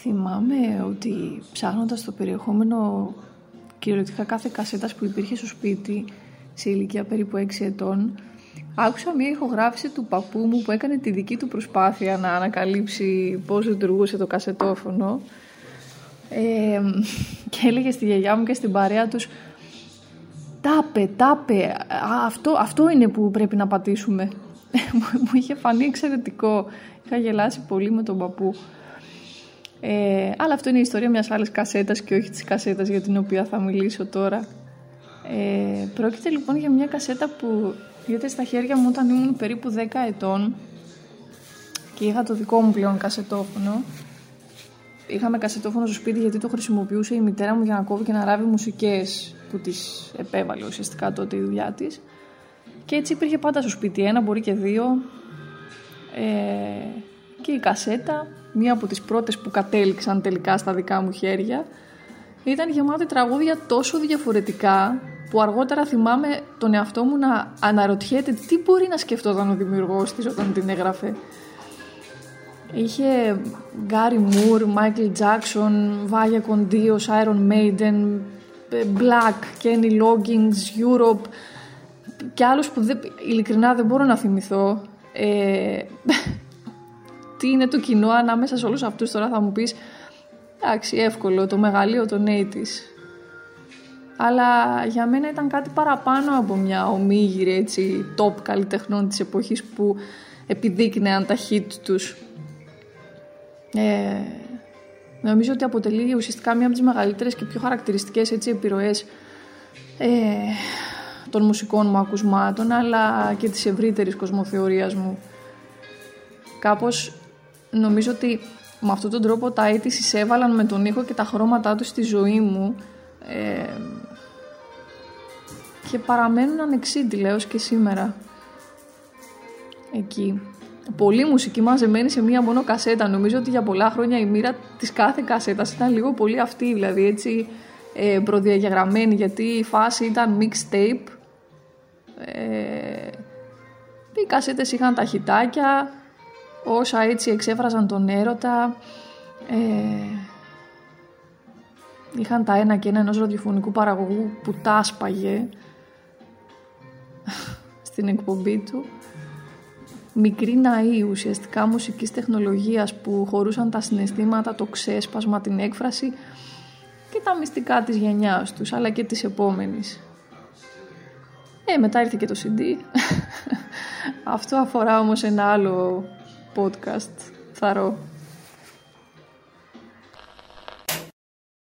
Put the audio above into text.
Θυμάμαι ότι ψάχνοντας το περιεχόμενο κυριολεκτικά κάθε κασέτας που υπήρχε στο σπίτι σε ηλικία περίπου 6 ετών άκουσα μια ηχογράφηση του παππού μου που έκανε τη δική του προσπάθεια να ανακαλύψει πώς λειτουργούσε το κασετόφωνο ε, και έλεγε στη γιαγιά μου και στην παρέα τους «Τάπε, τάπε, αυτό, αυτό είναι που πρέπει να πατήσουμε». μου είχε φανεί εξαιρετικό. Είχα γελάσει πολύ με τον παππού. Ε, αλλά αυτό είναι η ιστορία μιας άλλης κασέτας και όχι της κασέτας για την οποία θα μιλήσω τώρα. Ε, πρόκειται λοιπόν για μια κασέτα που ήρθε στα χέρια μου όταν ήμουν περίπου 10 ετών και είχα το δικό μου πλέον κασετόφωνο. Είχαμε κασετόφωνο στο σπίτι γιατί το χρησιμοποιούσε η μητέρα μου για να κόβει και να ράβει μουσικές που τις επέβαλε ουσιαστικά τότε η δουλειά της. Και έτσι υπήρχε πάντα στο σπίτι ένα, μπορεί και δύο. Ε, και η κασέτα μία από τις πρώτες που κατέληξαν τελικά στα δικά μου χέρια ήταν γεμάτη τραγούδια τόσο διαφορετικά που αργότερα θυμάμαι τον εαυτό μου να αναρωτιέται τι μπορεί να σκεφτόταν ο δημιουργός της όταν την έγραφε. Είχε Γκάρι Μουρ, Μάικλ Τζάκσον, Βάγια Κοντίος, Iron Maiden, Black, Kenny Loggins, Europe και άλλους που δεν, ειλικρινά δεν μπορώ να θυμηθώ. Ε, τι είναι το κοινό ανάμεσα σε όλους αυτούς. Τώρα θα μου πεις εντάξει εύκολο το μεγαλείο των 80's αλλά για μένα ήταν κάτι παραπάνω από μια ομίγυρη έτσι top καλλιτεχνών της εποχής που επιδείκνεαν τα hit τους. Ε, νομίζω ότι αποτελεί ουσιαστικά μια από τις μεγαλύτερες και πιο χαρακτηριστικές έτσι, επιρροές ε, των μουσικών μου ακουσμάτων αλλά και της ευρύτερης κοσμοθεωρίας μου. Κάπως νομίζω ότι με αυτόν τον τρόπο τα έτη εισέβαλαν με τον ήχο και τα χρώματά τους στη ζωή μου ε, και παραμένουν ανεξίτηλα έως και σήμερα εκεί. Πολλή μουσική μαζεμένη σε μία μόνο κασέτα. Νομίζω ότι για πολλά χρόνια η μοίρα της κάθε κασέτας ήταν λίγο πολύ αυτή, δηλαδή έτσι ε, προδιαγεγραμμένη, γιατί η φάση ήταν mixtape. Ε, οι κασέτες είχαν τα χιτάκια, όσα έτσι εξέφραζαν τον έρωτα ε, είχαν τα ένα και ένα ενός ραδιοφωνικού παραγωγού που τάσπαγε στην εκπομπή του μικροί ναοί ουσιαστικά μουσικής τεχνολογίας που χωρούσαν τα συναισθήματα, το ξέσπασμα, την έκφραση και τα μυστικά της γενιάς τους αλλά και της επόμενης. Ε, μετά ήρθε και το CD. Αυτό αφορά όμως ένα άλλο podcast. Farao.